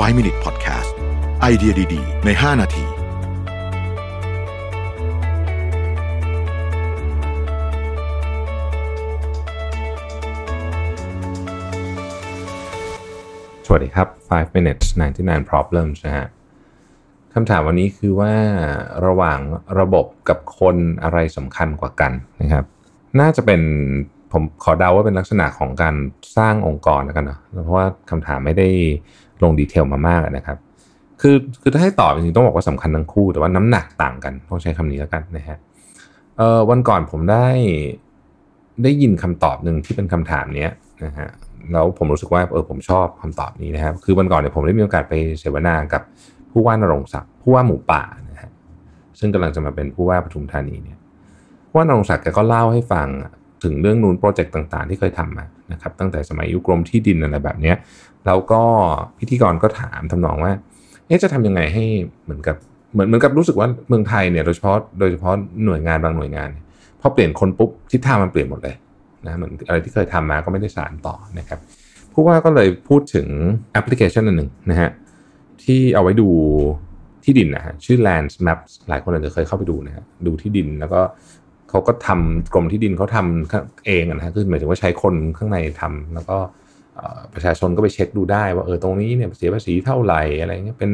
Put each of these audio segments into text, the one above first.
5 Minute Podcast ไอเดียดี ๆ ใน 5 นาทีสวัสดีครับ 5 minutes 99 problems นะฮะ คำถามวันนี้คือว่าระหว่างระบบกับคนอะไรสำคัญกว่ากันนะครับ น่าจะเป็นผมขอเดาว่าเป็นลักษณะของการสร้างองค์กรแล้วกันเนาะ เพราะว่าคำถามไม่ได้ ลงดีเทลมามากนะครับ คือคือถ้าให้ตอบจริงๆต้องบอกว่าสำคัญทั้งคู่ แต่ว่าน้ำหนักต่างกันต้องใช้คำนี้แล้วกันนะฮะเอ่อวันก่อนผมได้ได้ยินคำตอบหนึ่งที่เป็นคำถามเนี้ยนะฮะแล้วผมรู้สึกว่าเออผมชอบคำตอบนี้นะครับคือวันก่อนเนี่ยผมได้มีโอกาสไปเสวนากับผู้ว่านรงศักดิ์ผู้ว่าหมูป่านะฮะซึ่งกำลังจะมาเป็นผู้ว่าปทุมธานีเนี่ยผู้ว่านรงศักดิ์แกก็เล่าให้ฟัง ถึงเรื่องนูนโปรเจกต์ต่างๆ ที่เคยทำมานะครับตั้งแต่สมัยยุคกรมที่ดินอะไรแบบนี้แล้วก็พิธีกรก็ถามทำนองว่าเอ๊ะจะทำยังไงให้เหมือนกับเหมือนเหมือนกับรู้สึกว่าเมืองไทยเนี่ยโดยเฉพาะโดยเฉพาะหน่วยงานบางหน่วยงานพอเปลี่ยนคนปุ๊บทิศทางมันเปลี่ยนหมดเลยนะเหมือนอะไรที่เคยทำมาก็ไม่ได้สานต่อนะครับผู้ว่าก็เลยพูดถึงแอปพลิเคชันอันหนึ่งนะฮะที่เอาไว้ดูที่ดินนะฮะชื่อ Land Maps หลายคนอาจจะเคยเข้าไปดูนะฮะดูที่ดินแล้วก็ เขาก็ทำกรมที่ดินเขาทำเองนะฮะคือหมายถึงว่าใช้คนข้างในทำแล้วก็ประชาชนก็ไปเช็คดูได้ว่าเออตรงนี้เนี่ยเสียภาษีเท่าไหร่อะไรเงี้ยเป็น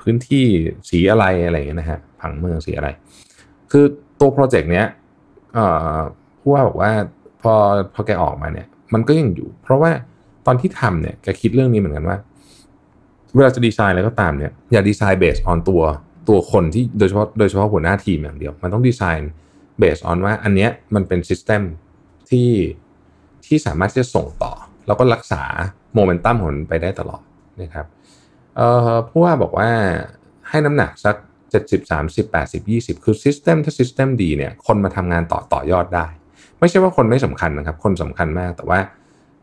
พื้นที่สีอะไรอะไรเงี้ยนะฮะผังเมืองสีอะไร คือตัวโปรเจกต์เนี้ยผู้ว่าบอกว่าพอพอแกออกมาเนี่ยมันก็ยังอยู่ เพราะว่าตอนที่ทำเนี่ยแกคิดเรื่องนี้เหมือนกันว่า เวลาจะดีไซน์อะไรก็ตามเนี่ยอย่าดีไซน์ base on ตัวตัวคนที่โดยเฉพาะโดยเฉพาะหัวหน้าทีมอย่างเดียว มันต้องดีไซน์ base on ว่าอันเนี้ยมันเป็น system ที่ที่สามารถที่จะส่งต่อ แล้วก็รักษาโมเมนตัมของมันไปได้ตลอดนะครับเอ่อผู้ว่าบอกว่าให้น้ำหนักสัก 70 30 80 20 คือ system ถ้า system ดีเนี่ยคนมาทำงานต่อต่อยอดได้ ไม่ใช่ว่าคนไม่สำคัญนะครับ คนสำคัญมากแต่ว่า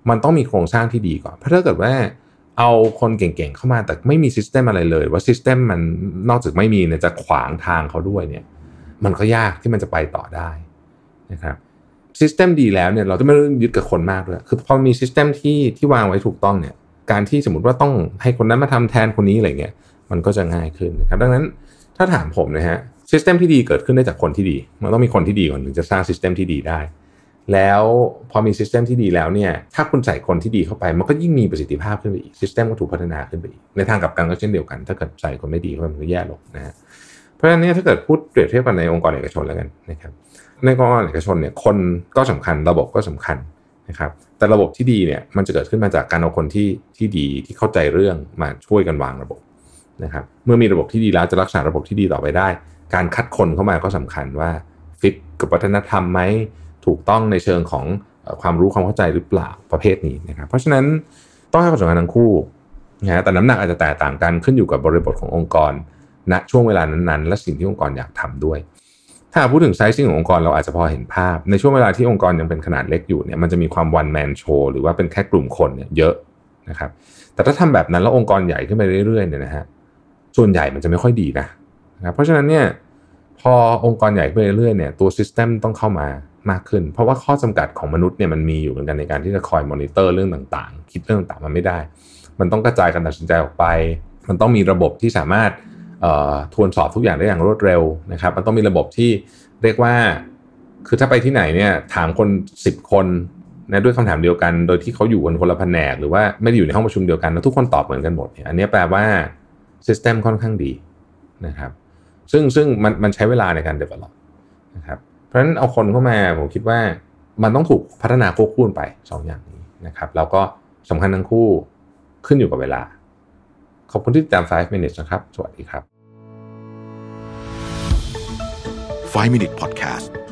มันต้องมีโครงสร้างที่ดีก่อน เพราะถ้าเกิดว่าเอาคนเก่งๆเข้ามาแต่ไม่มี system อะไรเลย ว่า system มันนอกจากไม่มีเนี่ยจะขวางทางเขาด้วยเนี่ย มันก็ยากที่มันจะไปต่อได้นะครับ system ดีแล้วเนี่ยเราจะไม่ต้องยึดกับคนมากด้วยคือพอมี system ที่ที่วางไว้ถูกต้องเนี่ยการที่สมมติว่าต้องให้คนนั้นมาทำแทนคนนี้อะไรเงี้ยมันก็จะง่ายขึ้นนะครับดังนั้นถ้าถามผมนะฮะsystem ที่ดีเกิดขึ้นได้จากคนที่ดี มันต้องมีคนที่ดีก่อนถึงจะสร้าง system ที่ดีได้ แล้วพอมี system ที่ดีแล้วเนี่ยถ้าคุณใส่คนที่ดีเข้าไป มันก็ยิ่งมีประสิทธิภาพขึ้นไปอีก system ก็ถูกพัฒนาขึ้นไปอีกในทางกลับกันก็เช่นเดียวกัน ถ้าเกิดใส่คนไม่ดีเข้าไปมันก็แย่ลงนะฮะ เพราะฉะนั้นเนี่ยถ้าเกิดพูดเปรียบเทียบกันในองค์กรเอกชนแล้วกันนะครับในองค์กรเอกชนเนี่ยคนก็สำคัญระบบก็สำคัญนะครับแต่ระบบที่ดีเนี่ยมันจะเกิดขึ้นมาจากการเอาคนที่ที่ดีที่เข้าใจเรื่องมาช่วยกันวางระบบนะครับเมื่อมีระบบที่ดีแล้วจะรักษาระบบที่ดีต่อไปได้ การคัดคนเข้ามาก็สำคัญว่าฟิตกับวัฒนธรรมไหมถูกต้องในเชิงของความรู้ความเข้าใจหรือเปล่าประเภทนี้นะครับเพราะฉะนั้นต้องให้ความสำคัญทั้งคู่นะฮะแต่น้ำหนักอาจจะแตกต่างกันขึ้นอยู่กับบริบทขององค์กร ณช่วงเวลานั้นๆ และสิ่งที่องค์กรอยากทำด้วย ถ้าพูดถึงไซซิ่งขององค์กรเราอาจจะพอเห็นภาพ ในช่วงเวลาที่องค์กรยังเป็นขนาดเล็กอยู่เนี่ยมันจะมีความวันแมนโชหรือว่าเป็นแค่กลุ่มคนเนี่ยเยอะนะครับแต่ถ้าทำแบบนั้นแล้วองค์กรใหญ่ขึ้นไปเรื่อยๆเนี่ยนะฮะส่วนใหญ่มันจะไม่ค่อยดีนะนะครับเพราะฉะนั้นเนี่ยพอองค์กรใหญ่ขึ้นไปเรื่อยๆเนี่ยตัวซิสเต็มต้องเข้ามามากขึ้น เพราะว่าข้อจำกัดของมนุษย์เนี่ยมันมีอยู่เหมือนกันในการที่จะคอยมอนิเตอร์เรื่องต่างๆ คิดเรื่องต่างๆมันไม่ได้ มันต้องกระจายการตัดสินใจออกไป มันต้องมีระบบที่สามารถ ทวนสอบทุกอย่างได้อย่างรวดเร็วนะครับ มันต้องมีระบบที่เรียกว่า คือถ้าไปที่ไหนเนี่ยถามคน 10 คนนะด้วยคำถามเดียวกัน โดยที่เขาอยู่กันคนละแผนก หรือว่าไม่ได้อยู่ในห้องประชุมเดียวกันแล้วทุกคนตอบเหมือนกันหมดเนี่ยอันนี้แปลว่าซิสเต็มค่อนข้างดีนะครับ ซึ่งซึ่งมันมันใช้เวลาในการ develop นะครับ เพราะฉะนั้นเอาคนเข้ามาผมคิดว่ามันต้องถูกพัฒนาควบคู่ไปสองอย่างนี้นะครับ แล้วก็สำคัญทั้งคู่ขึ้นอยู่กับเวลา ขอบคุณที่ติดตาม 5 minutes นะครับ สวัสดีครับ 5 Minute Podcast